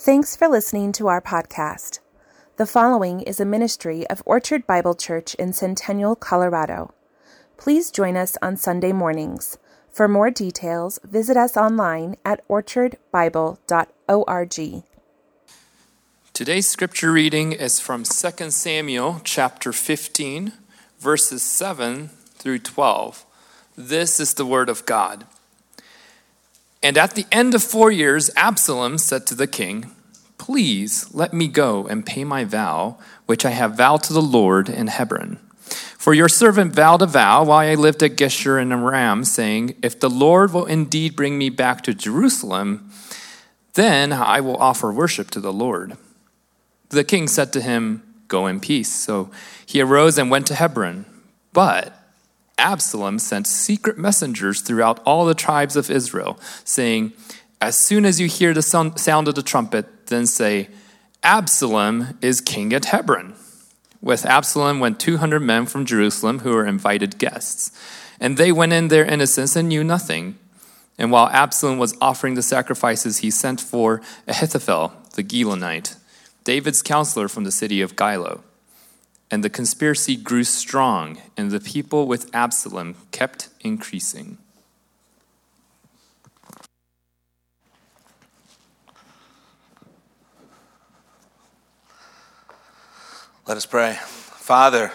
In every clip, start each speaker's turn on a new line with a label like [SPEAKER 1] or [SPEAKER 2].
[SPEAKER 1] Thanks for listening to our podcast. The following is a ministry of Orchard Bible Church in Centennial, Colorado. Please join us on Sunday mornings. For more details, visit us online at orchardbible.org.
[SPEAKER 2] Today's scripture reading is from 2 Samuel chapter 15, verses 7 through 12. This is the word of God. And at the end of four years, Absalom said to the king, Please let me go and pay my vow, which I have vowed to the Lord in Hebron. For your servant vowed a vow while I lived at Geshur in Aram, saying, If the Lord will indeed bring me back to Jerusalem, then I will offer worship to the Lord. The king said to him, Go in peace. So he arose and went to Hebron. But Absalom sent secret messengers throughout all the tribes of Israel, saying, As soon as you hear the sound of the trumpet, then say, Absalom is king at Hebron. With Absalom went 200 men from Jerusalem who were invited guests. And they went in their innocence and knew nothing. And while Absalom was offering the sacrifices, he sent for Ahithophel, the Gilonite, David's counselor from the city of Gilo. And the conspiracy grew strong, and the people with Absalom kept increasing.
[SPEAKER 3] Let us pray. Father,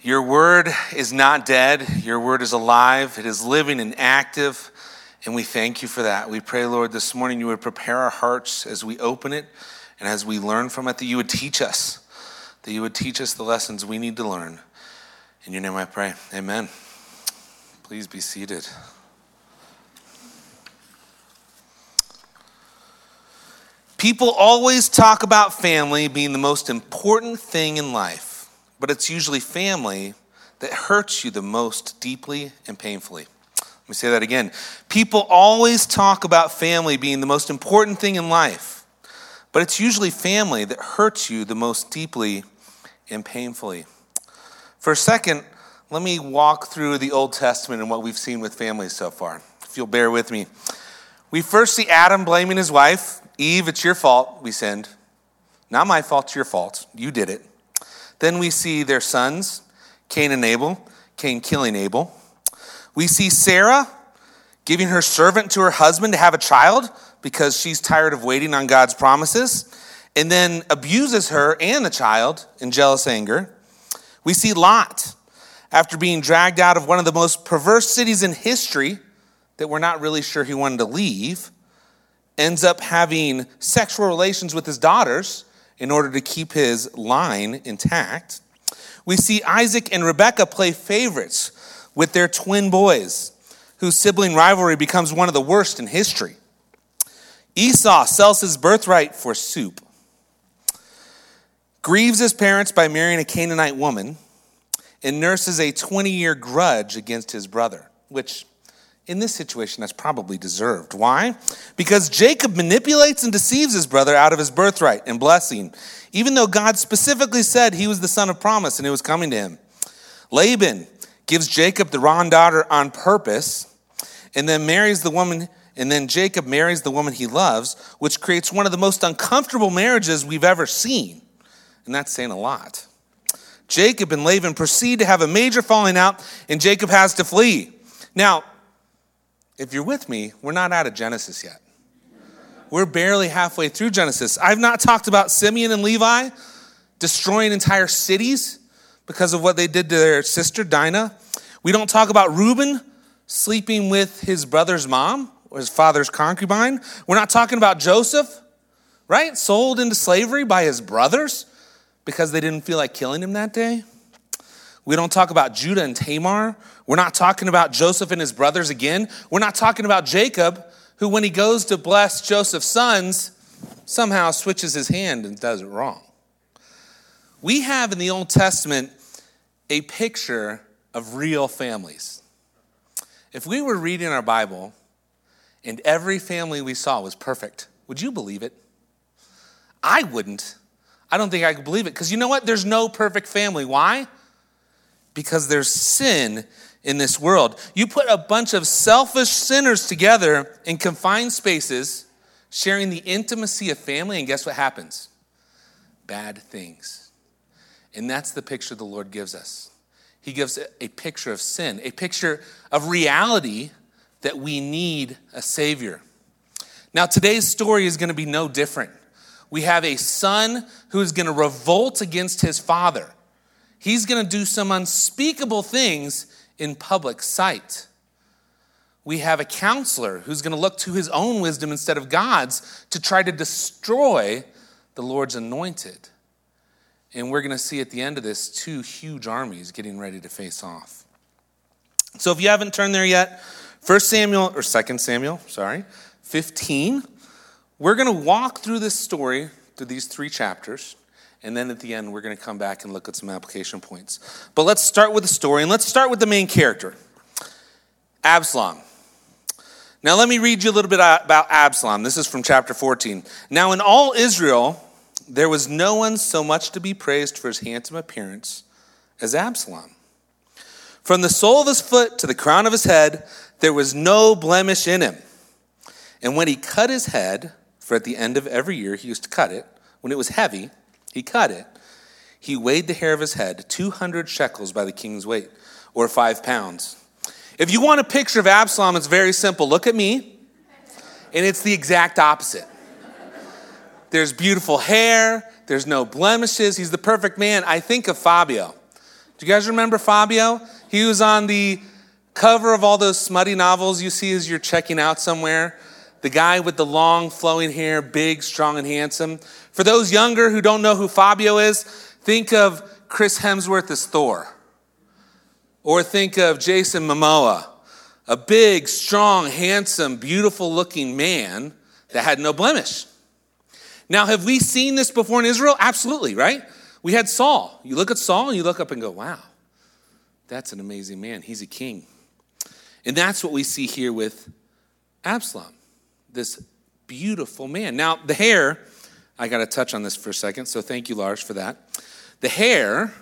[SPEAKER 3] your word is not dead. Your word is alive. It is living and active. And we thank you for that. We pray, Lord, this morning you would prepare our hearts as we open it and as we learn from it, that you would teach us that you would teach us the lessons we need to learn. In your name I pray. Amen. Please be seated. People always talk about family being the most important thing in life, but it's usually family that hurts you the most deeply and painfully. Let me say that again. People always talk about family being the most important thing in life, but it's usually family that hurts you the most deeply and painfully. For a second, let me walk through the Old Testament and what we've seen with families so far. If you'll bear with me. We first see Adam blaming his wife Eve, it's your fault we sinned. Not my fault, it's your fault. You did it. Then we see their sons, Cain and Abel, Cain killing Abel. We see Sarah giving her servant to her husband to have a child because she's tired of waiting on God's promises and then abuses her and the child in jealous anger. We see Lot, after being dragged out of one of the most perverse cities in history that we're not really sure he wanted to leave, ends up having sexual relations with his daughters in order to keep his line intact. We see Isaac and Rebekah play favorites with their twin boys, whose sibling rivalry becomes one of the worst in history. Esau sells his birthright for soup grieves his parents by marrying a Canaanite woman, and nurses a 20 year grudge against his brother, which in this situation that's probably deserved. Why? Because Jacob manipulates and deceives his brother out of his birthright and blessing, even though God specifically said he was the son of promise and it was coming to him. Laban gives Jacob the wrong daughter on purpose and then marries the woman and then Jacob marries the woman he loves, which creates one of the most uncomfortable marriages we've ever seen. And that's saying a lot. Jacob and Laban proceed to have a major falling out, and Jacob has to flee. Now, if you're with me, we're not out of Genesis yet. We're barely halfway through Genesis. I've not talked about Simeon and Levi destroying entire cities because of what they did to their sister Dinah. We don't talk about Reuben sleeping with his brother's mom or his father's concubine. We're not talking about Joseph, right? Sold into slavery by his brothers because they didn't feel like killing him that day. We don't talk about Judah and Tamar. We're not talking about Joseph and his brothers again. We're not talking about Jacob, who, when he goes to bless Joseph's sons, somehow switches his hand and does it wrong. We have in the Old Testament a picture of real families. If we were reading our Bible and every family we saw was perfect, would you believe it? I wouldn't. I don't think I could believe it. Because you know what? There's no perfect family. Why? Because there's sin in this world. You put a bunch of selfish sinners together in confined spaces, sharing the intimacy of family, and guess what happens? Bad things. And that's the picture the Lord gives us. He gives a picture of sin, a picture of reality that we need a Savior. Now, today's story is going to be no different. We have a son who is going to revolt against his father. He's going to do some unspeakable things in public sight. We have a counselor who's going to look to his own wisdom instead of God's to try to destroy the Lord's anointed. And we're going to see at the end of this two huge armies getting ready to face off. So if you haven't turned there yet, 1 Samuel, or 2 Samuel, sorry, 15, we're going to walk through this story through these three chapters. And then at the end, we're going to come back and look at some application points. But let's start with the story, and let's start with the main character Absalom. Now, let me read you a little bit about Absalom. This is from chapter 14. Now, in all Israel, there was no one so much to be praised for his handsome appearance as Absalom. From the sole of his foot to the crown of his head, there was no blemish in him. And when he cut his head, for at the end of every year he used to cut it, when it was heavy, he cut it. He weighed the hair of his head, 200 shekels by the king's weight, or five pounds. If you want a picture of Absalom, it's very simple. Look at me, and it's the exact opposite. There's beautiful hair. There's no blemishes. He's the perfect man. I think of Fabio. Do you guys remember Fabio? He was on the cover of all those smutty novels you see as you're checking out somewhere. The guy with the long flowing hair, big, strong, and handsome. For those younger who don't know who Fabio is, think of Chris Hemsworth as Thor. Or think of Jason Momoa, a big, strong, handsome, beautiful looking man that had no blemish. Now, have we seen this before in Israel? Absolutely, right? We had Saul. You look at Saul and you look up and go, wow, that's an amazing man. He's a king. And that's what we see here with Absalom, this beautiful man. Now, the hair, I got to touch on this for a second, so thank you, Lars, for that. The hair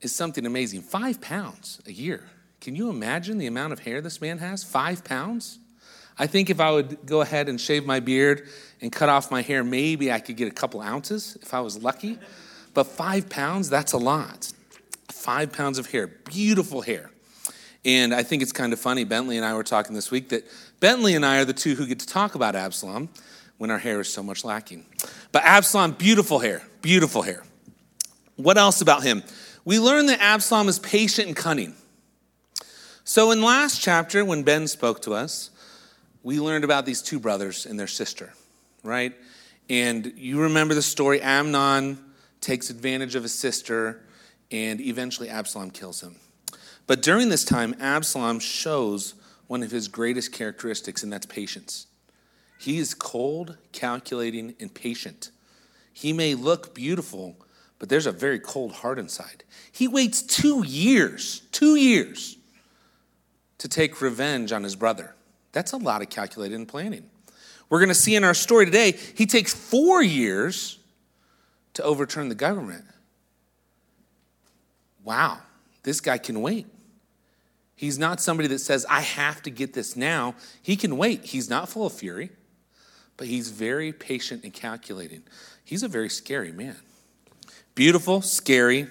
[SPEAKER 3] is something amazing. Five pounds a year. Can you imagine the amount of hair this man has? Five pounds? I think if I would go ahead and shave my beard and cut off my hair, maybe I could get a couple ounces if I was lucky. But five pounds, that's a lot. Five pounds of hair, beautiful hair. And I think it's kind of funny. Bentley and I were talking this week that Bentley and I are the two who get to talk about Absalom when our hair is so much lacking. But Absalom, beautiful hair, beautiful hair. What else about him? We learn that Absalom is patient and cunning. So in last chapter, when Ben spoke to us, we learned about these two brothers and their sister, right? And you remember the story Amnon takes advantage of his sister, and eventually Absalom kills him. But during this time, Absalom shows one of his greatest characteristics, and that's patience. He is cold, calculating, and patient. He may look beautiful, but there's a very cold heart inside. He waits two years, two years, to take revenge on his brother. That's a lot of calculated and planning. We're going to see in our story today, he takes four years to overturn the government. Wow, this guy can wait. He's not somebody that says, I have to get this now. He can wait. He's not full of fury, but he's very patient and calculating. He's a very scary man. Beautiful, scary.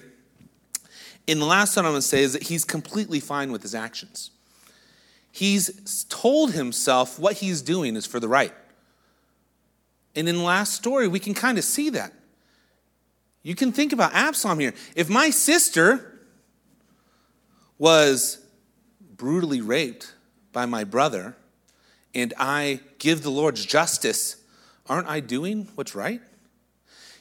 [SPEAKER 3] And the last one I'm going to say is that he's completely fine with his actions. He's told himself what he's doing is for the right. And in the last story, we can kind of see that. You can think about Absalom here. If my sister was brutally raped by my brother and I give the Lord's justice, aren't I doing what's right?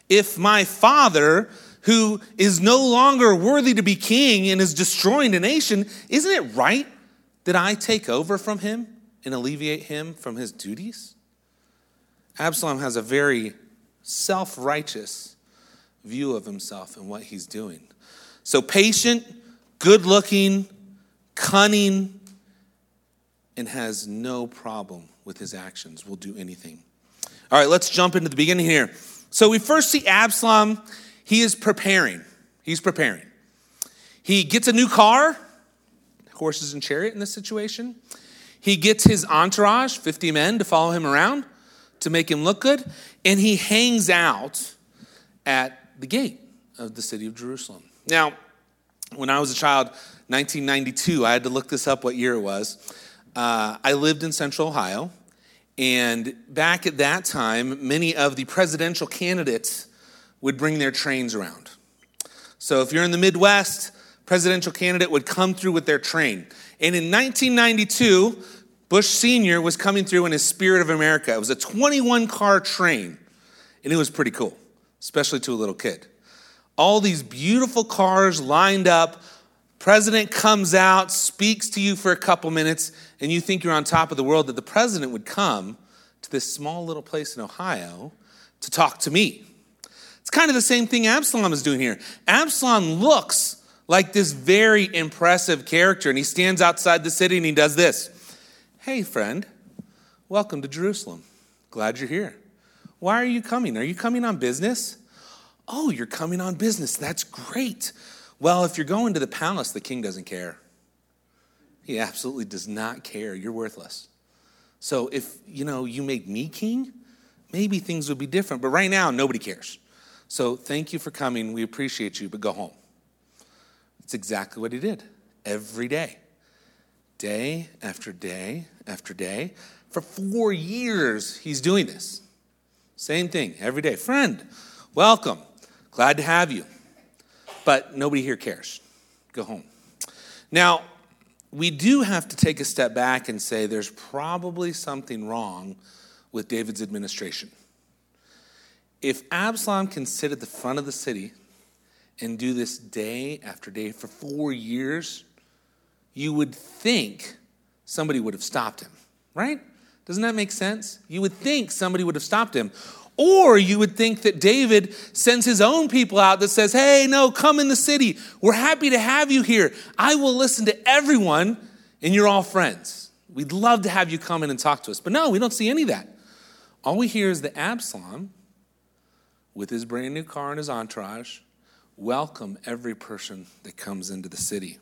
[SPEAKER 3] If my father, who is no longer worthy to be king and is destroying the nation, isn't it right that I take over from him and alleviate him from his duties? Absalom has a very self righteous view of himself and what he's doing. So, patient, good looking, cunning, and has no problem with his actions, will do anything. All right, let's jump into the beginning here. So, we first see Absalom, he is preparing. He's preparing. He gets a new car horses and chariot in this situation. He gets his entourage, 50 men, to follow him around to make him look good, and he hangs out at the gate of the city of Jerusalem. Now, when I was a child, 1992, I had to look this up what year it was. Uh, I lived in central Ohio, and back at that time, many of the presidential candidates would bring their trains around. So if you're in the Midwest, presidential candidate would come through with their train. And in 1992, Bush Sr. was coming through in his Spirit of America. It was a 21 car train, and it was pretty cool, especially to a little kid. All these beautiful cars lined up. President comes out, speaks to you for a couple minutes, and you think you're on top of the world that the president would come to this small little place in Ohio to talk to me. It's kind of the same thing Absalom is doing here. Absalom looks like this very impressive character, and he stands outside the city and he does this Hey, friend, welcome to Jerusalem. Glad you're here. Why are you coming? Are you coming on business? Oh, you're coming on business. That's great. Well, if you're going to the palace, the king doesn't care. He absolutely does not care. You're worthless. So if, you know, you make me king, maybe things would be different. But right now, nobody cares. So thank you for coming. We appreciate you, but go home. It's exactly what he did every day, day after day after day. For four years, he's doing this. Same thing every day. Friend, welcome. Glad to have you. But nobody here cares. Go home. Now, we do have to take a step back and say there's probably something wrong with David's administration. If Absalom can sit at the front of the city and do this day after day for four years, you would think somebody would have stopped him, right? Doesn't that make sense? You would think somebody would have stopped him. Or you would think that David sends his own people out that says, Hey, no, come in the city. We're happy to have you here. I will listen to everyone, and you're all friends. We'd love to have you come in and talk to us. But no, we don't see any of that. All we hear is that Absalom, with his brand new car and his entourage, welcome every person that comes into the city.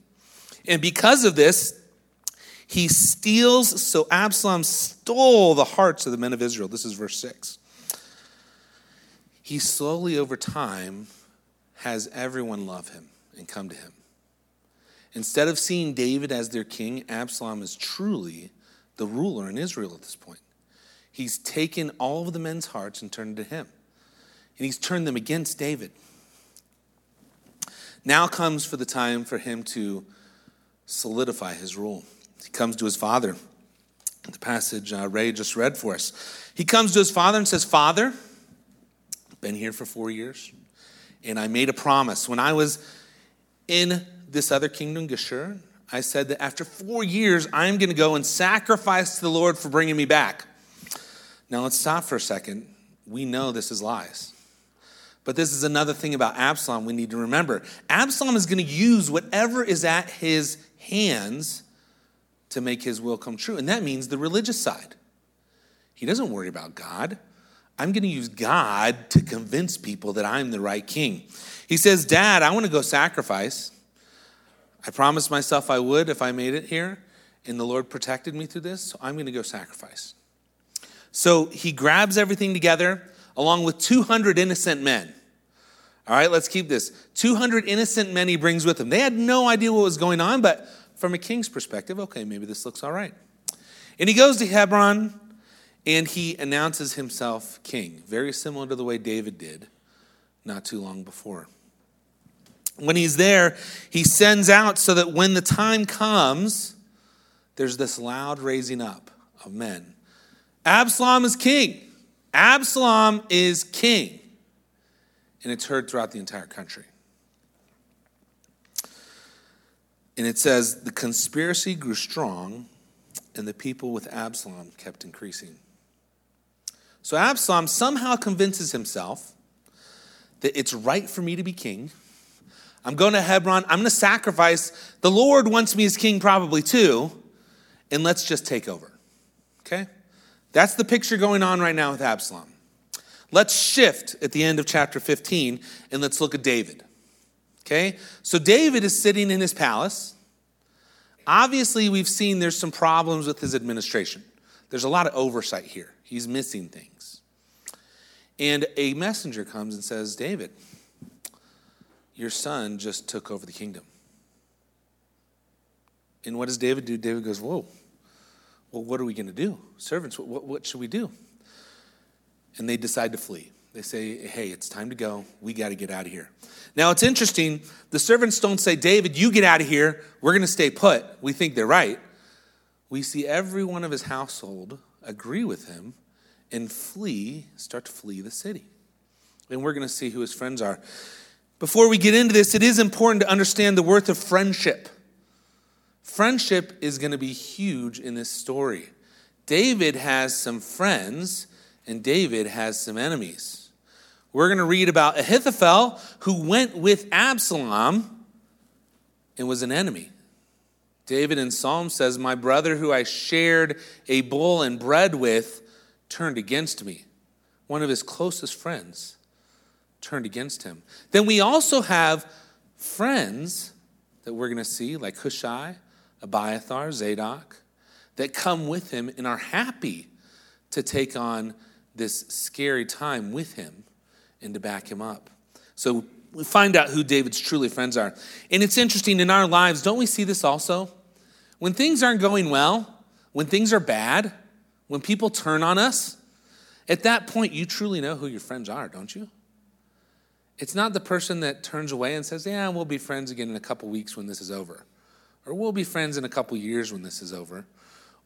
[SPEAKER 3] And because of this, he steals, so Absalom stole the hearts of the men of Israel. This is verse 6 he slowly over time has everyone love him and come to him. Instead of seeing David as their king, Absalom is truly the ruler in Israel at this point. He's taken all of the men's hearts and turned to him. And he's turned them against David. Now comes for the time for him to solidify his rule. He comes to his father. The passage uh, Ray just read for us. He comes to his father and says, Father, been here for four years. And I made a promise. When I was in this other kingdom, Geshur, I said that after four years, I'm going to go and sacrifice to the Lord for bringing me back. Now let's stop for a second. We know this is lies. But this is another thing about Absalom we need to remember. Absalom is going to use whatever is at his hands to make his will come true. And that means the religious side. He doesn't worry about God. I'm going to use God to convince people that I'm the right king. He says, Dad, I want to go sacrifice. I promised myself I would if I made it here, and the Lord protected me through this, so I'm going to go sacrifice. So he grabs everything together along with 200 innocent men. All right, let's keep this. 200 innocent men he brings with him. They had no idea what was going on, but from a king's perspective, okay, maybe this looks all right. And he goes to Hebron and he announces himself king, very similar to the way David did not too long before. When he's there, he sends out so that when the time comes, there's this loud raising up of men. Absalom is king. Absalom is king. And it's heard throughout the entire country. And it says, the conspiracy grew strong, and the people with Absalom kept increasing. So Absalom somehow convinces himself that it's right for me to be king. I'm going to Hebron. I'm going to sacrifice. The Lord wants me as king, probably too. And let's just take over. Okay? That's the picture going on right now with Absalom. Let's shift at the end of chapter 15 and let's look at David. Okay? So David is sitting in his palace Obviously, we've seen there's some problems with his administration. There's a lot of oversight here. He's missing things. And a messenger comes and says, David, your son just took over the kingdom. And what does David do? David goes, Whoa, well, what are we going to do? Servants, what, what, should we do? And they decide to flee. They say, Hey, it's time to go. We got to get out of here. Now, it's interesting. The servants don't say, David, you get out of here. We're going to stay put. We think they're right. We see every one of his household agree with him and flee, start to flee the city. And we're going to see who his friends are. Before we get into this, it is important to understand the worth of friendship. Friendship is going to be huge in this story. David has some friends, and David has some enemies. We're going to read about Ahithophel, who went with Absalom and was an enemy. David in Psalm says, My brother who I shared a bowl and bread with turned against me. One of his closest friends turned against him. Then we also have friends that we're going to see, like Hushai, Abiathar, Zadok, that come with him and are happy to take on this scary time with him and to back him up. So we find out who David's truly friends are. And it's interesting in our lives, don't we see this also? When things aren't going well, when things are bad, when people turn on us, at that point, you truly know who your friends are, don't you? It's not the person that turns away and says, Yeah, we'll be friends again in a couple weeks when this is over. Or we'll be friends in a couple years when this is over.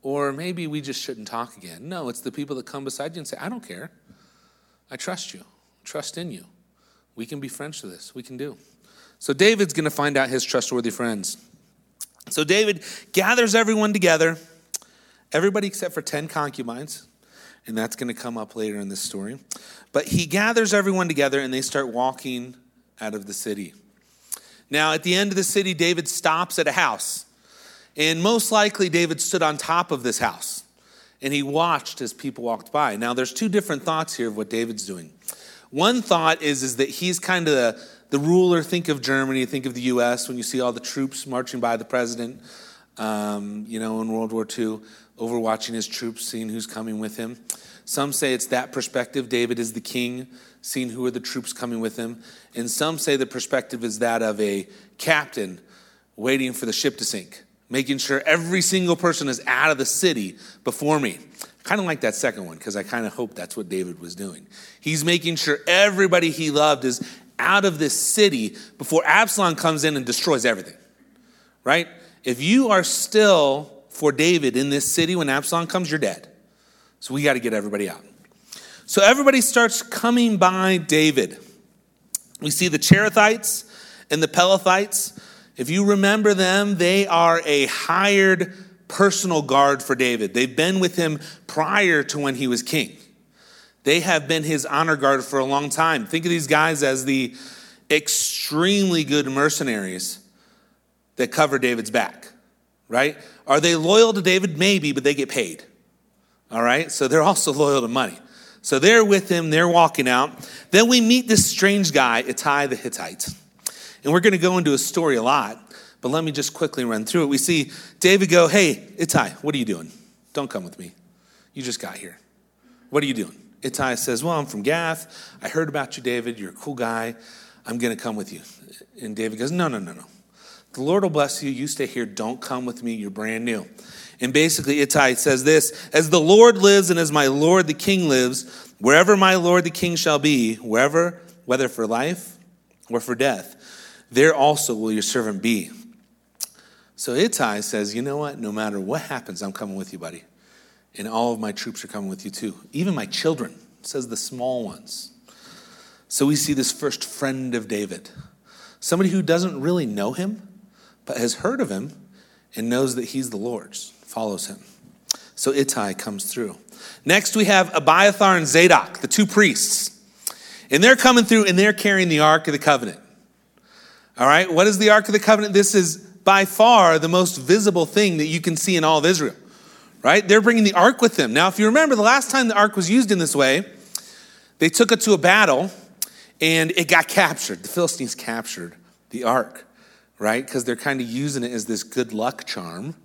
[SPEAKER 3] Or maybe we just shouldn't talk again. No, it's the people that come beside you and say, I don't care. I trust you, trust in you. We can be friends to this. We can do. So David's going to find out his trustworthy friends. So David gathers everyone together, everybody except for 10 concubines, and that's going to come up later in this story. But he gathers everyone together and they start walking out of the city. Now, at the end of the city, David stops at a house. And most likely, David stood on top of this house and he watched as people walked by. Now, there's two different thoughts here of what David's doing. One thought is, is that he's kind of the, the ruler. Think of Germany, think of the U.S. when you see all the troops marching by the president, um, you know, in World War II, overwatching his troops, seeing who's coming with him. Some say it's that perspective. David is the king seeing who are the troops coming with him. And some say the perspective is that of a captain waiting for the ship to sink, making sure every single person is out of the city before me. Kind of like that second one, because I kind of hope that's what David was doing. He's making sure everybody he loved is out of this city before Absalom comes in and destroys everything. Right? If you are still for David in this city when Absalom comes, you're dead. So we got to get everybody out. So everybody starts coming by David. We see the Cherethites and the Pelethites. If you remember them, they are a hired personal guard for David. They've been with him prior to when he was king. They have been his honor guard for a long time. Think of these guys as the extremely good mercenaries that cover David's back, right? Are they loyal to David? Maybe, but they get paid. All right? So they're also loyal to money. So they're with him, they're walking out. Then we meet this strange guy, Ittai the Hittite. And we're going to go into his story a lot, but let me just quickly run through it. We see David go, Hey, Ittai, what are you doing? Don't come with me. You just got here. What are you doing? Ittai says, Well, I'm from Gath. I heard about you, David. You're a cool guy. I'm going to come with you. And David goes, No, no, no, no. The Lord will bless you. You stay here. Don't come with me. You're brand new. And basically, Ittai says this As the Lord lives and as my Lord the king lives, wherever my Lord the king shall be, wherever, whether for life or for death, there also will your servant be. So Ittai says, You know what? No matter what happens, I'm coming with you, buddy. And all of my troops are coming with you too. Even my children, says the small ones. So we see this first friend of David, somebody who doesn't really know him, but has heard of him and knows that he's the Lord's follows him. So Ittai comes through. Next, we have Abiathar and Zadok, the two priests. And they're coming through and they're carrying the Ark of the Covenant. All right, what is the Ark of the Covenant? This is by far the most visible thing that you can see in all of Israel, right? They're bringing the Ark with them. Now, if you remember, the last time the Ark was used in this way, they took it to a battle and it got captured. The Philistines captured the Ark right? Because they're kind of using it as this good luck charm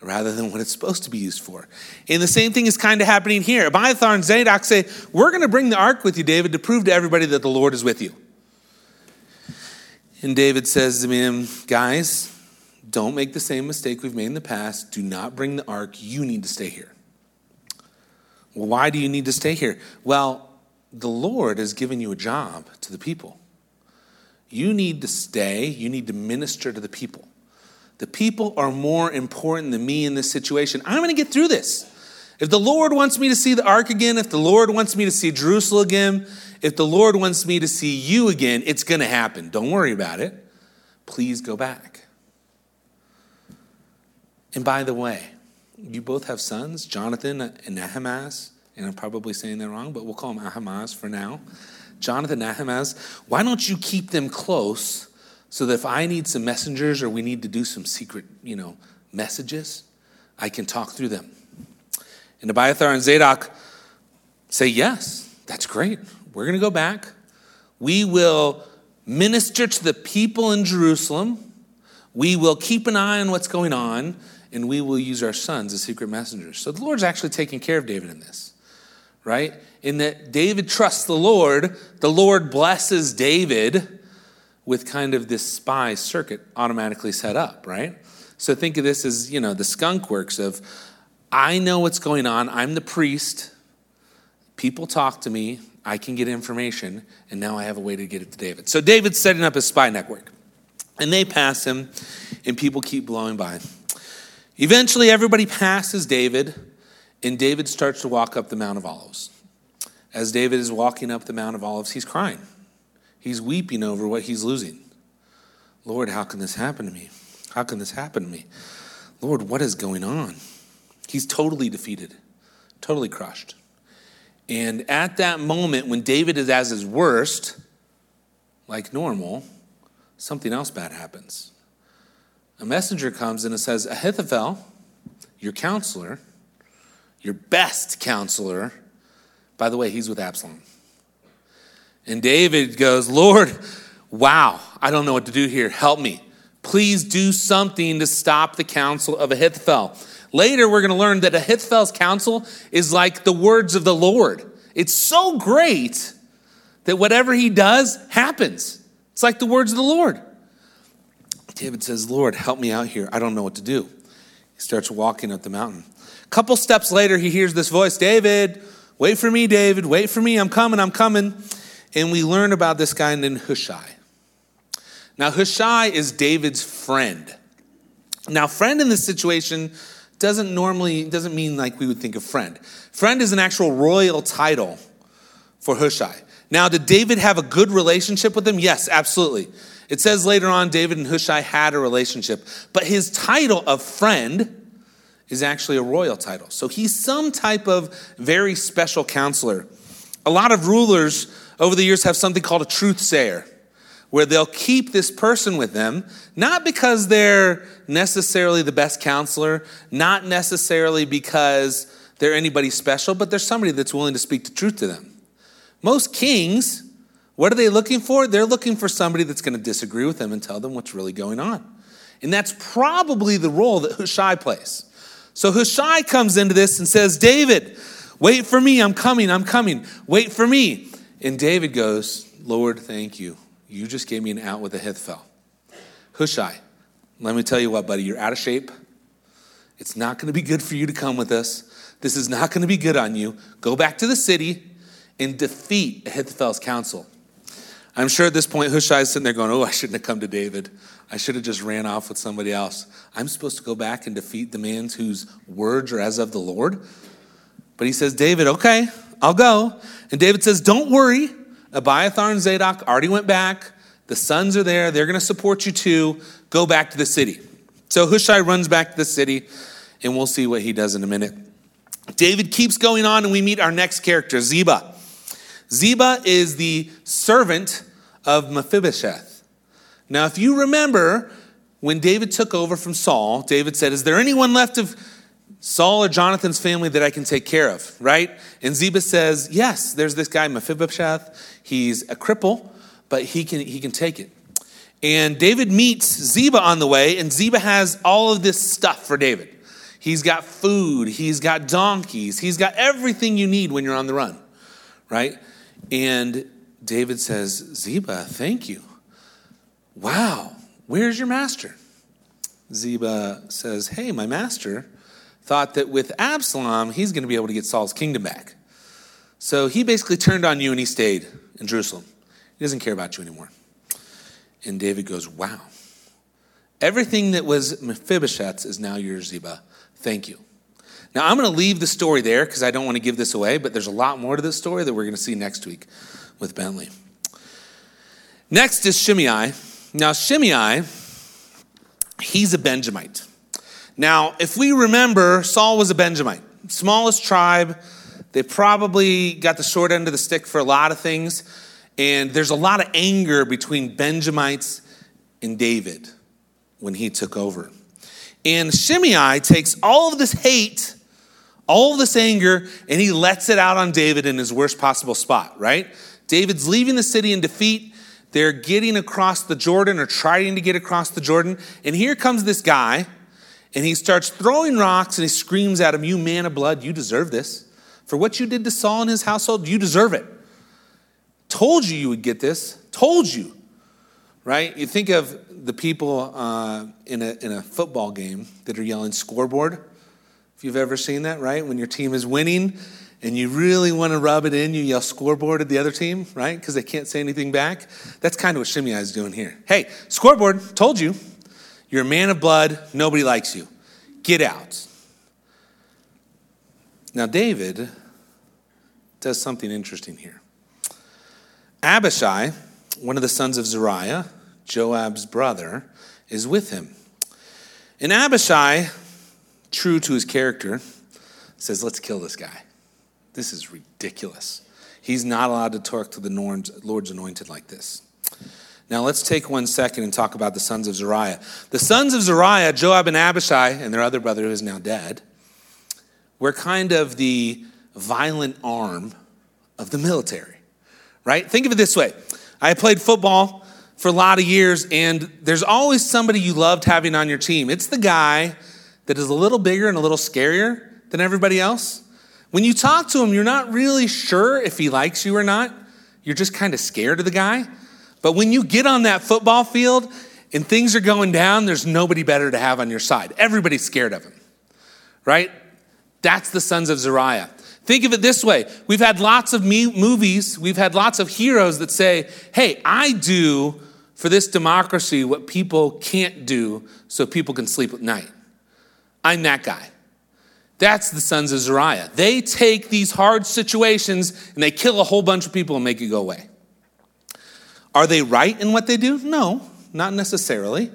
[SPEAKER 3] rather than what it's supposed to be used for. And the same thing is kind of happening here. Abiathar and Zadok say, We're going to bring the ark with you, David, to prove to everybody that the Lord is with you. And David says to him, Guys, don't make the same mistake we've made in the past. Do not bring the ark. You need to stay here. Why do you need to stay here? Well, the Lord has given you a job to the people. You need to stay, you need to minister to the people. The people are more important than me in this situation. I'm going to get through this. If the Lord wants me to see the ark again, if the Lord wants me to see Jerusalem again, if the Lord wants me to see you again, it's going to happen. Don't worry about it. Please go back. And by the way, you both have sons, Jonathan and Ahimaaz, and I'm probably saying that wrong, but we'll call him Ahimaaz for now. Jonathan Ahimaaz, why don't you keep them close so that if I need some messengers or we need to do some secret, you know, messages, I can talk through them. And Abiathar and Zadok say, Yes, that's great. We're going to go back. We will minister to the people in Jerusalem. We will keep an eye on what's going on, and we will use our sons as secret messengers. So the Lord's actually taking care of David in this, right? In that David trusts the Lord, the Lord blesses David with kind of this spy circuit automatically set up, right? So think of this as, you know, the skunk works of I know what's going on, I'm the priest, people talk to me, I can get information, and now I have a way to get it to David. So David's setting up his spy network. And they pass him, and people keep blowing by. Eventually, everybody passes David, and David starts to walk up the Mount of Olives. As David is walking up the Mount of Olives, he's crying. He's weeping over what he's losing. Lord, how can this happen to me? How can this happen to me? Lord, what is going on? He's totally defeated, totally crushed. And at that moment, when David is at his worst, like normal, something else bad happens. A messenger comes and it says, Ahithophel, your counselor, your best counselor, by the way, he's with Absalom. And David goes, Lord, wow, I don't know what to do here. Help me. Please do something to stop the counsel of Ahithophel. Later, we're going to learn that Ahithophel's counsel is like the words of the Lord. It's so great that whatever he does happens. It's like the words of the Lord. David says, Lord, help me out here. I don't know what to do. He starts walking up the mountain. A couple steps later, he hears this voice David, wait for me, David, wait for me. I'm coming, I'm coming and we learn about this guy named Hushai. Now, Hushai is David's friend. Now, friend in this situation doesn't normally doesn't mean like we would think of friend. Friend is an actual royal title for Hushai. Now, did David have a good relationship with him? Yes, absolutely. It says later on David and Hushai had a relationship, but his title of friend is actually a royal title. So he's some type of very special counselor. A lot of rulers over the years have something called a truth sayer, where they'll keep this person with them, not because they're necessarily the best counselor, not necessarily because they're anybody special, but there's somebody that's willing to speak the truth to them. Most kings, what are they looking for? They're looking for somebody that's going to disagree with them and tell them what's really going on. And that's probably the role that Hushai plays. So Hushai comes into this and says, David, wait for me, I'm coming, I'm coming, wait for me. And David goes, Lord, thank you. You just gave me an out with Ahithophel. Hushai, let me tell you what, buddy, you're out of shape. It's not going to be good for you to come with us. This is not going to be good on you. Go back to the city and defeat Ahithophel's counsel. I'm sure at this point Hushai is sitting there going, Oh, I shouldn't have come to David. I should have just ran off with somebody else. I'm supposed to go back and defeat the man whose words are as of the Lord. But he says, David, okay, I'll go. And David says, Don't worry. Abiathar and Zadok already went back. The sons are there. They're going to support you too. Go back to the city. So Hushai runs back to the city, and we'll see what he does in a minute. David keeps going on, and we meet our next character, Ziba. Ziba is the servant of Mephibosheth. Now, if you remember, when David took over from Saul, David said, Is there anyone left of Saul or Jonathan's family that I can take care of, right? And Ziba says, Yes, there's this guy, Mephibosheth. He's a cripple, but he can, he can take it. And David meets Ziba on the way, and Ziba has all of this stuff for David. He's got food, he's got donkeys, he's got everything you need when you're on the run, right? And David says, Ziba, thank you. Wow, where's your master? Ziba says, Hey, my master thought that with Absalom, he's going to be able to get Saul's kingdom back. So he basically turned on you and he stayed in Jerusalem. He doesn't care about you anymore. And David goes, Wow. Everything that was Mephibosheth's is now yours, Ziba. Thank you. Now, I'm going to leave the story there because I don't want to give this away, but there's a lot more to this story that we're going to see next week with Bentley. Next is Shimei. Now, Shimei, he's a Benjamite. Now, if we remember, Saul was a Benjamite, smallest tribe. They probably got the short end of the stick for a lot of things. And there's a lot of anger between Benjamites and David when he took over. And Shimei takes all of this hate, all of this anger, and he lets it out on David in his worst possible spot, right? David's leaving the city in defeat. They're getting across the Jordan or trying to get across the Jordan. And here comes this guy, and he starts throwing rocks and he screams at him, You man of blood, you deserve this. For what you did to Saul and his household, you deserve it. Told you you would get this. Told you. Right? You think of the people uh, in, a, in a football game that are yelling scoreboard. If you've ever seen that, right? When your team is winning and you really want to rub it in, you yell scoreboard at the other team, right? Because they can't say anything back. That's kind of what Shimei is doing here. Hey, scoreboard, told you. You're a man of blood. Nobody likes you. Get out. Now, David does something interesting here. Abishai, one of the sons of Zeruiah, Joab's brother, is with him. And Abishai, true to his character, says, Let's kill this guy. This is ridiculous. He's not allowed to talk to the Lord's anointed like this. Now let's take one second and talk about the sons of Zeruiah. The sons of Zeruiah, Joab and Abishai, and their other brother who is now dead, were kind of the violent arm of the military, right? Think of it this way I played football for a lot of years, and there's always somebody you loved having on your team. It's the guy that is a little bigger and a little scarier than everybody else. When you talk to him, you're not really sure if he likes you or not. You're just kind of scared of the guy. But when you get on that football field and things are going down, there's nobody better to have on your side. Everybody's scared of him, right? That's the sons of Zeruiah. Think of it this way we've had lots of me- movies, we've had lots of heroes that say, hey, I do for this democracy what people can't do so people can sleep at night. I'm that guy. That's the sons of Zeruiah. They take these hard situations and they kill a whole bunch of people and make it go away. Are they right in what they do? No, not necessarily.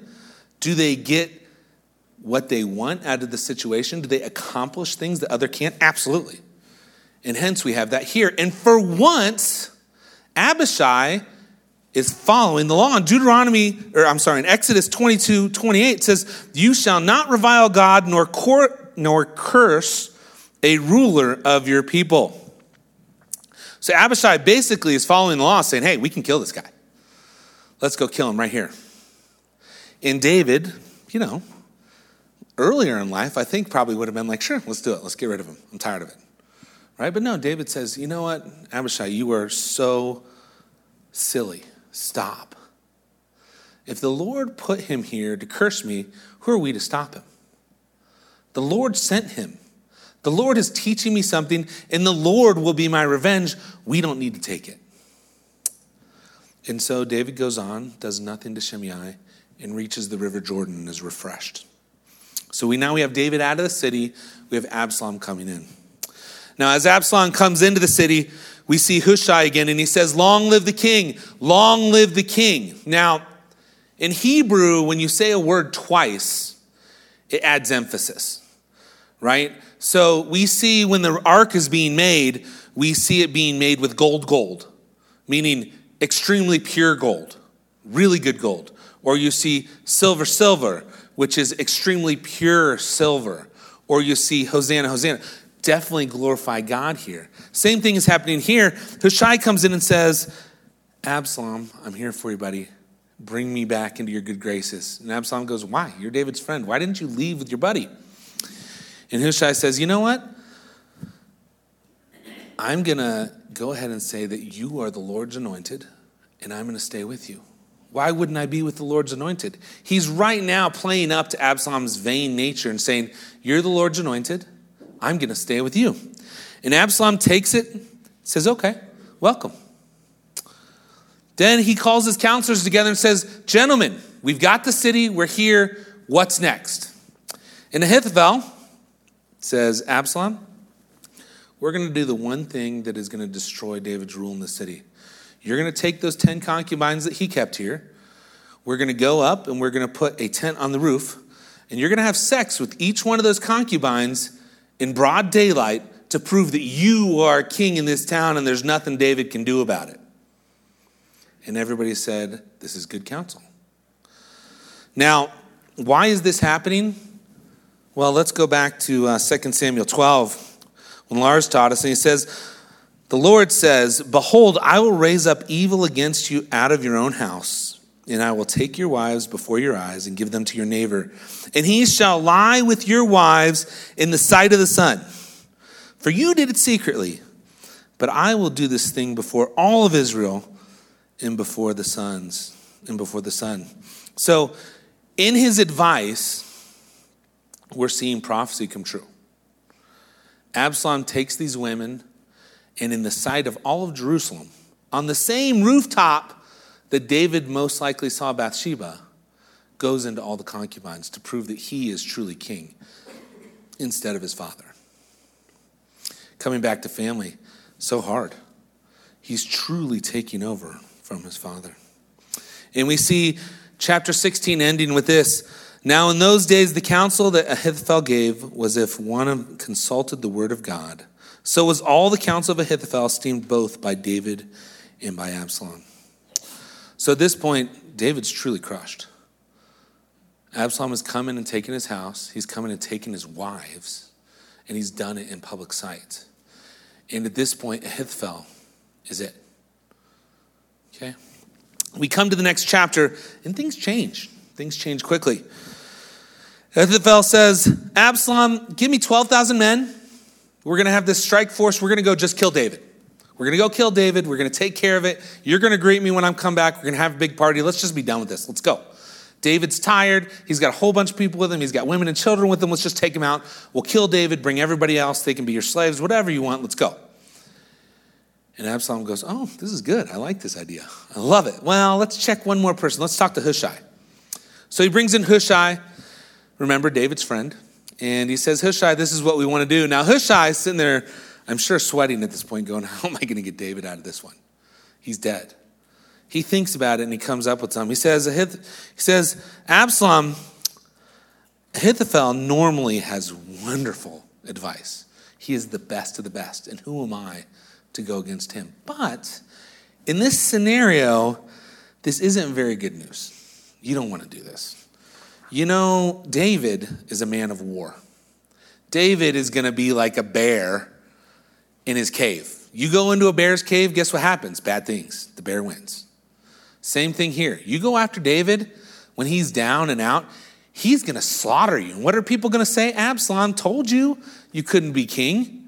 [SPEAKER 3] Do they get what they want out of the situation? Do they accomplish things that other can't? Absolutely. And hence we have that here. And for once, Abishai is following the law. In Deuteronomy, or I'm sorry, in Exodus 22, 28 says, You shall not revile God nor, cor- nor curse a ruler of your people. So Abishai basically is following the law, saying, Hey, we can kill this guy. Let's go kill him right here. And David, you know, earlier in life, I think probably would have been like, Sure, let's do it. Let's get rid of him. I'm tired of it. Right? But no, David says, You know what, Abishai, you are so silly. Stop. If the Lord put him here to curse me, who are we to stop him? The Lord sent him. The Lord is teaching me something, and the Lord will be my revenge. We don't need to take it. And so David goes on, does nothing to Shimei, and reaches the river Jordan and is refreshed. So we now we have David out of the city, we have Absalom coming in. Now, as Absalom comes into the city, we see Hushai again, and he says, Long live the king, long live the king. Now, in Hebrew, when you say a word twice, it adds emphasis, right? So we see when the ark is being made, we see it being made with gold, gold, meaning extremely pure gold, really good gold. Or you see silver, silver, which is extremely pure silver. Or you see Hosanna, Hosanna definitely glorify God here. Same thing is happening here. Hushai comes in and says, Absalom, I'm here for you, buddy. Bring me back into your good graces. And Absalom goes, Why? You're David's friend. Why didn't you leave with your buddy? And Hushai says, You know what? I'm going to go ahead and say that you are the Lord's anointed, and I'm going to stay with you. Why wouldn't I be with the Lord's anointed? He's right now playing up to Absalom's vain nature and saying, You're the Lord's anointed. I'm going to stay with you. And Absalom takes it, says, Okay, welcome. Then he calls his counselors together and says, Gentlemen, we've got the city, we're here, what's next? And Ahithophel says, Absalom, we're going to do the one thing that is going to destroy David's rule in the city. You're going to take those 10 concubines that he kept here. We're going to go up and we're going to put a tent on the roof. And you're going to have sex with each one of those concubines in broad daylight to prove that you are king in this town and there's nothing David can do about it. And everybody said, This is good counsel. Now, why is this happening? Well, let's go back to uh, 2 Samuel 12 when Lars taught us, and he says, The Lord says, Behold, I will raise up evil against you out of your own house, and I will take your wives before your eyes and give them to your neighbor. And he shall lie with your wives in the sight of the sun. For you did it secretly, but I will do this thing before all of Israel and before the sons and before the sun. So, in his advice, we're seeing prophecy come true. Absalom takes these women, and in the sight of all of Jerusalem, on the same rooftop that David most likely saw Bathsheba, goes into all the concubines to prove that he is truly king instead of his father. Coming back to family, so hard. He's truly taking over from his father. And we see chapter 16 ending with this now, in those days, the counsel that Ahithophel gave was if one consulted the word of God. So was all the counsel of Ahithophel esteemed both by David and by Absalom. So at this point, David's truly crushed. Absalom has come in and taken his house, he's come in and taken his wives, and he's done it in public sight. And at this point, Ahithophel is it. Okay? We come to the next chapter, and things change. Things change quickly. Ahithophel says, Absalom, give me 12,000 men. We're going to have this strike force. We're going to go just kill David. We're going to go kill David. We're going to take care of it. You're going to greet me when I'm come back. We're going to have a big party. Let's just be done with this. Let's go. David's tired. He's got a whole bunch of people with him. He's got women and children with him. Let's just take him out. We'll kill David, bring everybody else. They can be your slaves, whatever you want. Let's go. And Absalom goes, Oh, this is good. I like this idea. I love it. Well, let's check one more person. Let's talk to Hushai. So he brings in Hushai remember David's friend, and he says, Hushai, this is what we want to do. Now, Hushai is sitting there, I'm sure sweating at this point, going, How am I going to get David out of this one? He's dead. He thinks about it and he comes up with something. He says, he says Absalom, Ahithophel normally has wonderful advice. He is the best of the best. And who am I to go against him? But in this scenario, this isn't very good news. You don't want to do this. You know, David is a man of war. David is going to be like a bear in his cave. You go into a bear's cave, guess what happens? Bad things. The bear wins. Same thing here. You go after David when he's down and out, he's going to slaughter you. And what are people going to say? Absalom told you you couldn't be king.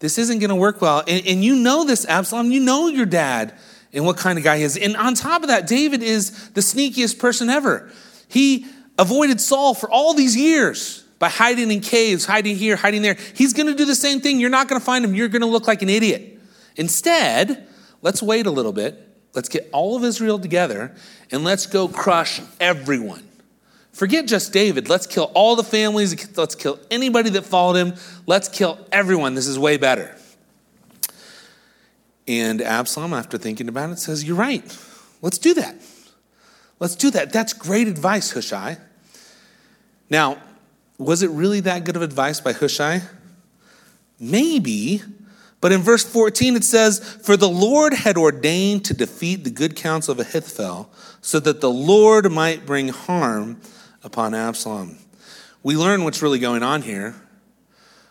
[SPEAKER 3] This isn't going to work well. And, and, you know this, Absalom. You know your dad and what kind of guy he is. And on top of that, David is the sneakiest person ever. He avoided Saul for all these years by hiding in caves, hiding here, hiding there. He's going to do the same thing. You're not going to find him. You're going to look like an idiot. Instead, let's wait a little bit. Let's get all of Israel together and let's go crush everyone. Forget just David. Let's kill all the families. Let's kill anybody that followed him. Let's kill everyone. This is way better. And Absalom, after thinking about it, says, You're right. Let's do that. Let's do that. That's great advice, Hushai. Now, was it really that good of advice by Hushai? Maybe, but in verse 14 it says, For the Lord had ordained to defeat the good counsel of Ahithophel, so that the Lord might bring harm upon Absalom. We learn what's really going on here.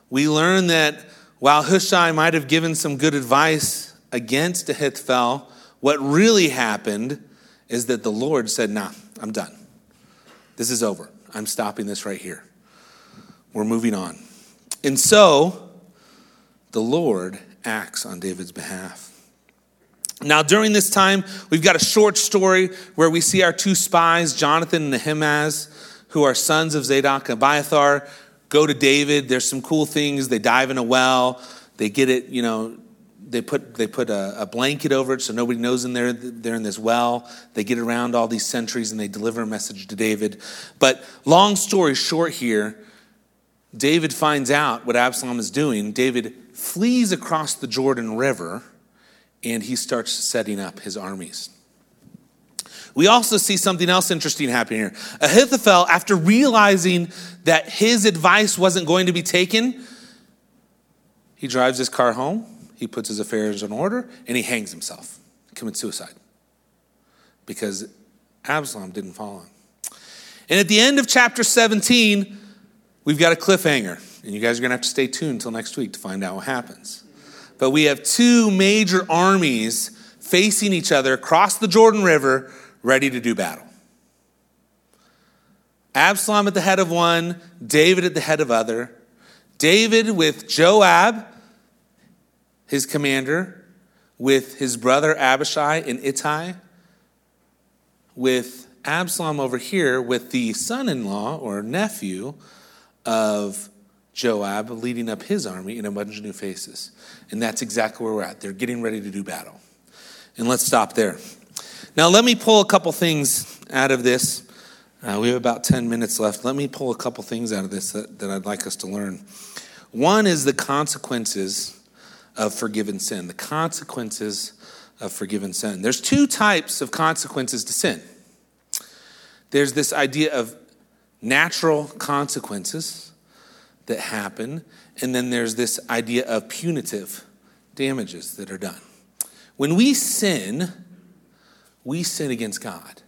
[SPEAKER 3] We learn that while Hushai might have given some good advice against Ahithophel, what really happened is that the Lord said, Nah, I'm done. This is over. I'm stopping this right here. We're moving on. And so the Lord acts on David's behalf. Now, during this time, we've got a short story where we see our two spies, Jonathan and Ahimaaz, who are sons of Zadok and Abiathar, go to David. There's some cool things. They dive in a well. They get it, you know, they put, they put a, a, blanket over it so nobody knows in there they're in this well. They get around all these sentries and they deliver a message to David. But long story short here, David finds out what Absalom is doing. David flees across the Jordan River and he starts setting up his armies. We also see something else interesting happening here. Ahithophel, after realizing that his advice wasn't going to be taken, he drives his car home, he puts his affairs in order, and he hangs himself, commits suicide. Because Absalom didn't follow him. And at the end of chapter 17, we've got a cliffhanger. And you guys are going to have to stay tuned until next week to find out what happens. But we have two major armies facing each other across the Jordan River, ready to do battle. Absalom at the head of one, David at the head of other. David with Joab, his commander, with his brother Abishai and Ittai, with Absalom over here with the son in law or nephew of Joab leading up his army in a bunch of new faces. And that's exactly where we're at. They're getting ready to do battle. And let's stop there. Now, let me pull a couple things out of this. Uh, we have about 10 minutes left. Let me pull a couple things out of this that, that I'd like us to learn. One is the consequences of forgiven sin. The consequences of forgiven sin. There's two types of consequences to sin. There's this idea of natural consequences, that happen. And then there's this idea of punitive damages that are done. When we sin, we sin against God.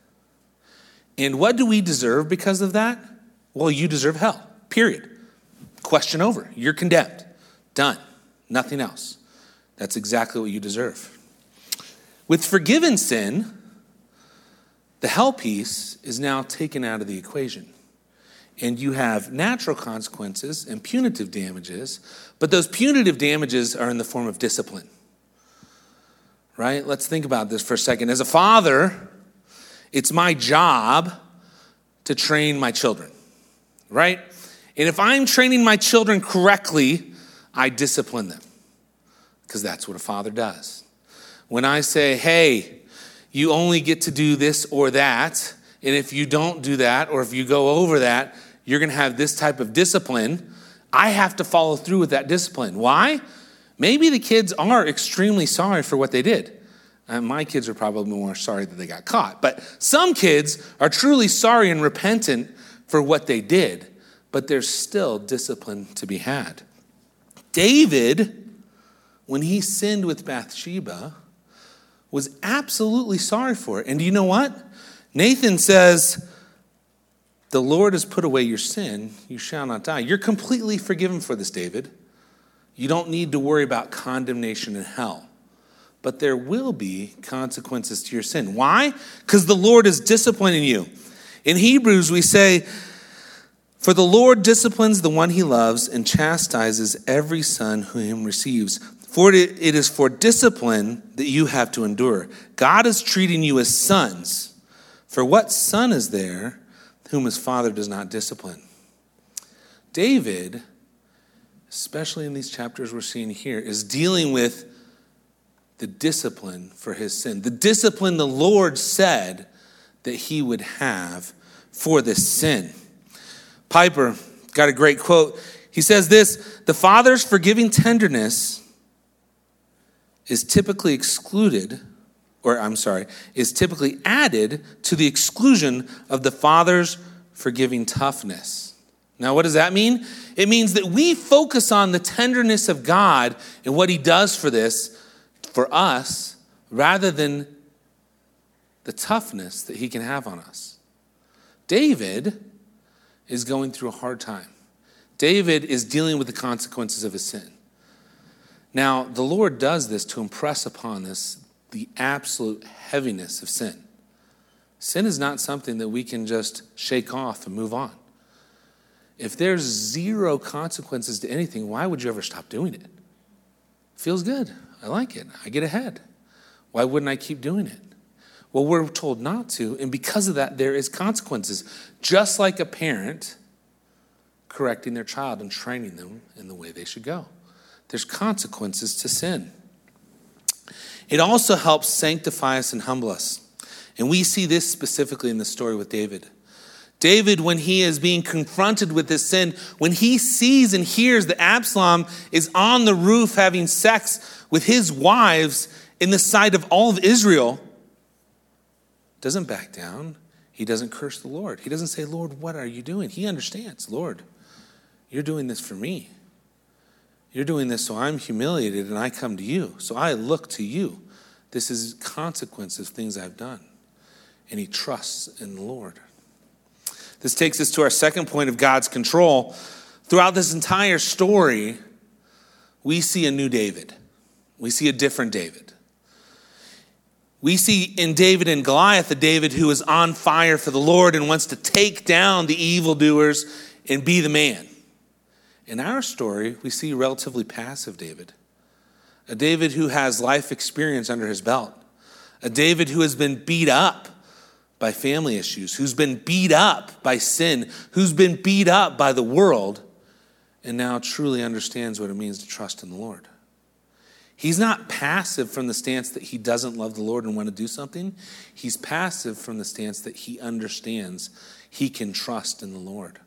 [SPEAKER 3] And what do we deserve because of that? Well, you deserve hell, period. Question over. You're condemned. Done. Nothing else. That's exactly what you deserve. With forgiven sin, the hell piece is now taken out of the equation and you have natural consequences and punitive damages, but those punitive damages are in the form of discipline. Right? Let's think about this for a second. As a father, it's my job to train my children, right? And if I'm training my children correctly, I discipline them because that's what a father does. When I say, hey, you only get to do this or that, and if you don't do that or if you go over that, you're going to have this type of discipline. I have to follow through with that discipline. Why? Maybe the kids are extremely sorry for what they did. Uh, my kids are probably more sorry that they got caught. But some kids are truly sorry and repentant for what they did, but there's still discipline to be had. David, when he sinned with Bathsheba, was absolutely sorry for it. And do you know what? Nathan says, the Lord has put away your sin, you shall not die. You're completely forgiven for this, David. You don't need to worry about condemnation in hell. But there will be consequences to your sin. Why? Because the Lord is disciplining you. In Hebrews, we say, For the Lord disciplines the one he loves and chastises every son who him receives. For it is for discipline that you have to endure. God is treating you as sons. For what son is there whom his father does not discipline. David, especially in these chapters we're seeing here, is dealing with the discipline for his sin. The discipline the Lord said that he would have for this sin. Piper got a great quote. He says this The father's forgiving tenderness is typically excluded or I'm sorry, is typically added to the exclusion of the Father's forgiving toughness. Now, what does that mean? It means that we focus on the tenderness of God and what He does for this, for us, rather than the toughness that He can have on us. David is going through a hard time. David is dealing with the consequences of his sin. Now, the Lord does this to impress upon us the absolute heaviness of sin. Sin is not something that we can just shake off and move on. If there's zero consequences to anything, why would you ever stop doing it? Feels good. I like it. I get ahead. Why wouldn't I keep doing it? Well, we're told not to, and because of that, there is consequences. Just like a parent correcting their child and training them in the way they should go. There's consequences to sin. It also helps sanctify us and humble us. And we see this specifically in the story with David. David, when he is being confronted with this sin, when he sees and hears that Absalom is on the roof having sex with his wives in the sight of all of Israel, doesn't back down. He doesn't curse the Lord. He doesn't say, Lord, what are you doing? He understands, Lord, you're doing this for me. You're doing this so I'm humiliated and I come to you. So I look to you. This is consequence of things I've done. And he trusts in the Lord. This takes us to our second point of God's control. Throughout this entire story, we see a new David. We see a different David. We see in David and Goliath a David who is on fire for the Lord and wants to take down the evildoers and be the man. In our story, we see relatively passive David, a David who has life experience under his belt, a David who has been beat up by family issues, who's been beat up by sin, who's been beat up by the world, and now truly understands what it means to trust in the Lord. He's not passive from the stance that he doesn't love the Lord and want to do something. He's passive from the stance that he understands he can trust in the Lord.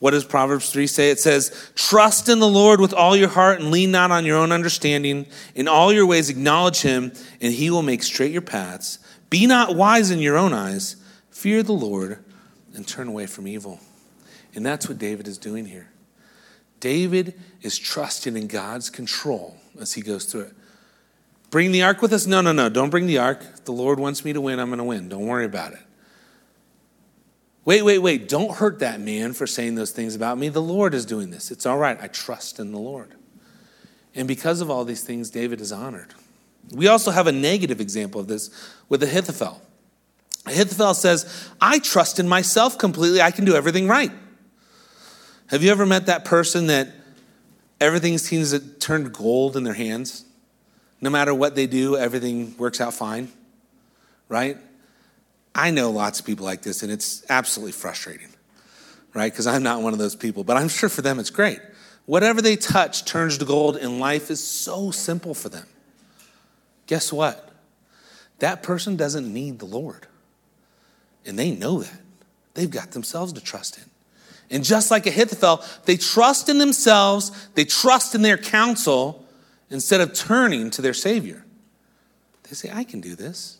[SPEAKER 3] What does Proverbs 3 say? It says, Trust in the Lord with all your heart and lean not on your own understanding. In all your ways acknowledge him, and he will make straight your paths. Be not wise in your own eyes. Fear the Lord and turn away from evil. And that's what David is doing here. David is trusting in God's control as he goes through it. Bring the ark with us? No, no, no. Don't bring the ark. If the Lord wants me to win, I'm going to win. Don't worry about it. Wait, wait, wait. Don't hurt that man for saying those things about me. The Lord is doing this. It's all right. I trust in the Lord. And because of all these things, David is honored. We also have a negative example of this with Ahithophel. Ahithophel says, I trust in myself completely. I can do everything right. Have you ever met that person that everything seems to turn gold in their hands? No matter what they do, everything works out fine, right? I know lots of people like this, and it's absolutely frustrating, right? Because I'm not one of those people, but I'm sure for them it's great. Whatever they touch turns to gold, and life is so simple for them. Guess what? That person doesn't need the Lord. And they know that. They've got themselves to trust in. And just like Ahithophel, they trust in themselves, they trust in their counsel instead of turning to their Savior. They say, I can do this.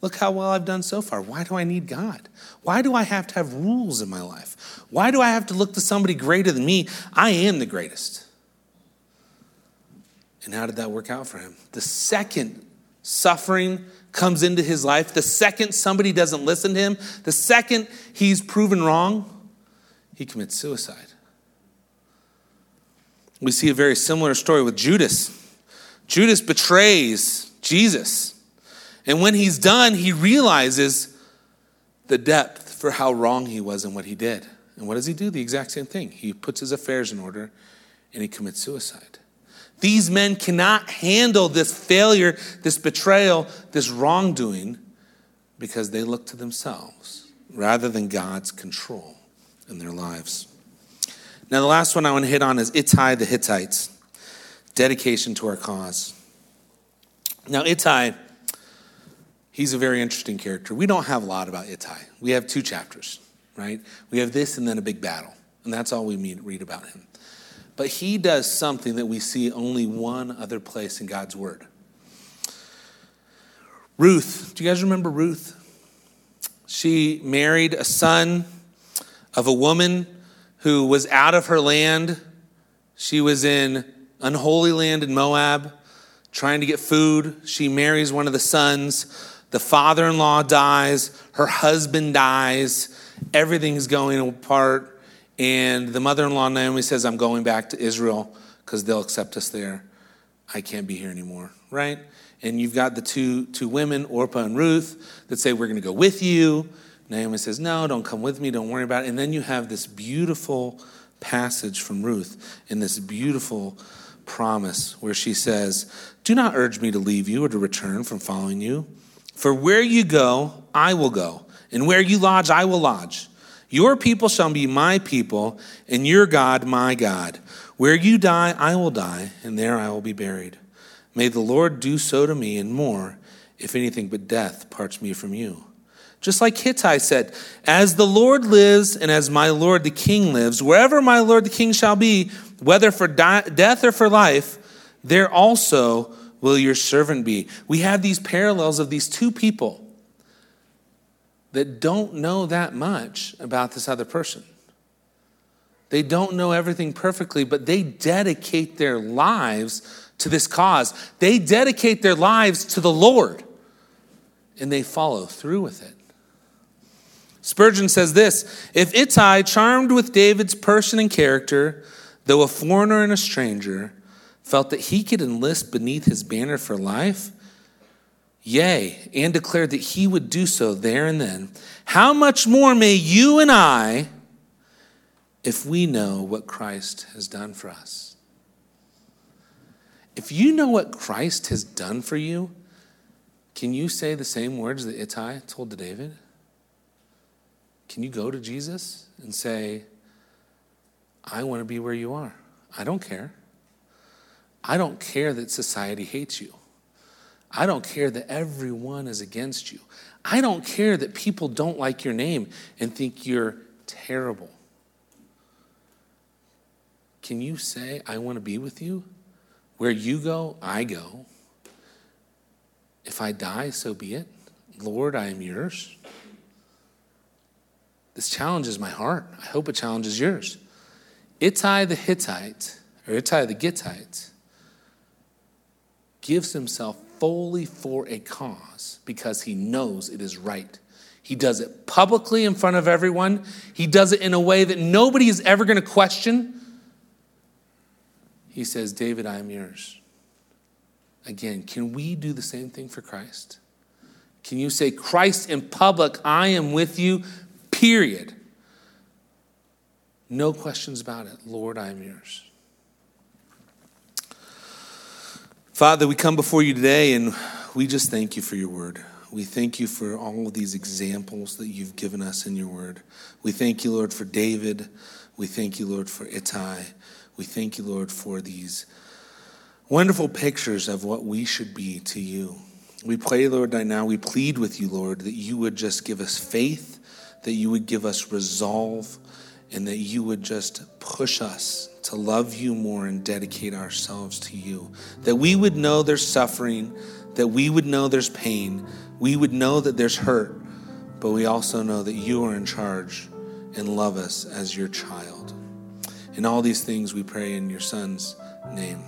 [SPEAKER 3] Look how well I've done so far. Why do I need God? Why do I have to have rules in my life? Why do I have to look to somebody greater than me? I am the greatest. And how did that work out for him? The second suffering comes into his life, the second somebody doesn't listen to him, the second he's proven wrong, he commits suicide. We see a very similar story with Judas. Judas betrays Jesus. And when he's done, he realizes the depth for how wrong he was and what he did. And what does he do? The exact same thing. He puts his affairs in order and he commits suicide. These men cannot handle this failure, this betrayal, this wrongdoing because they look to themselves rather than God's control in their lives. Now, the last one I want to hit on is Ittai the Hittites, dedication to our cause. Now, Ittai, he's a very interesting character. We don't have a lot about Ittai. We have two chapters, right? We have this and then a big battle, and that's all we read about him. But he does something that we see only one other place in God's word. Ruth, do you guys remember Ruth? She married a son of a woman who was out of her land. She was in unholy land in Moab trying to get food. She marries one of the sons. The father in law dies. Her husband dies. Everything's going apart. And the mother in law, Naomi, says, I'm going back to Israel because they'll accept us there. I can't be here anymore, right? And you've got the two, two women, Orpah and Ruth, that say, We're going to go with you. Naomi says, No, don't come with me. Don't worry about it. And then you have this beautiful passage from Ruth in this beautiful promise where she says, Do not urge me to leave you or to return from following you. For where you go, I will go, and where you lodge, I will lodge. Your people shall be my people, and your God my God. Where you die, I will die, and there I will be buried. May the Lord do so to me, and more, if anything but death parts me from you. Just like Hittai said, As the Lord lives, and as my Lord the king lives, wherever my Lord the king shall be, whether for di- death or for life, there also will your servant be. We have these parallels of these two people that don't know that much about this other person. They don't know everything perfectly, but they dedicate their lives to this cause. They dedicate their lives to the Lord and they follow through with it. Spurgeon says this If Ittai, charmed with David's person and character, though a foreigner and a stranger, felt that he could enlist beneath his banner for life, Yea, and declared that he would do so there and then. How much more may you and I, if we know what Christ has done for us? If you know what Christ has done for you, can you say the same words that Ittai told to David? Can you go to Jesus and say, I want to be where you are? I don't care. I don't care that society hates you. I don't care that everyone is against you. I don't care that people don't like your name and think you're terrible. Can you say, I want to be with you? Where you go, I go. If I die, so be it. Lord, I am yours. This challenges my heart. I hope it challenges yours. Ittai the Hittite, or Ittai the Gittite, gives himself fully for a cause because he knows it is right. He does it publicly in front of everyone. He does it in a way that nobody is ever going to question. He says, David, I am yours. Again, can we do the same thing for Christ? Can you say, Christ in public, I am with you, period? No questions about it. Lord, I am yours. Father, we come before you today and we just thank you for your word. We thank you for all of these examples that you've given us in your word. We thank you, Lord, for David. We thank you, Lord, for Ittai. We thank you, Lord, for these wonderful pictures of what we should be to you. We pray, Lord, right now, we plead with you, Lord, that you would just give us faith, that you would give us resolve, and that you would just push us to love you more and dedicate ourselves to you. That we would know there's suffering, that we would know there's pain, we would know that there's hurt, but we also know that you are in charge and love us as your child. In all these things we pray in your Son's name.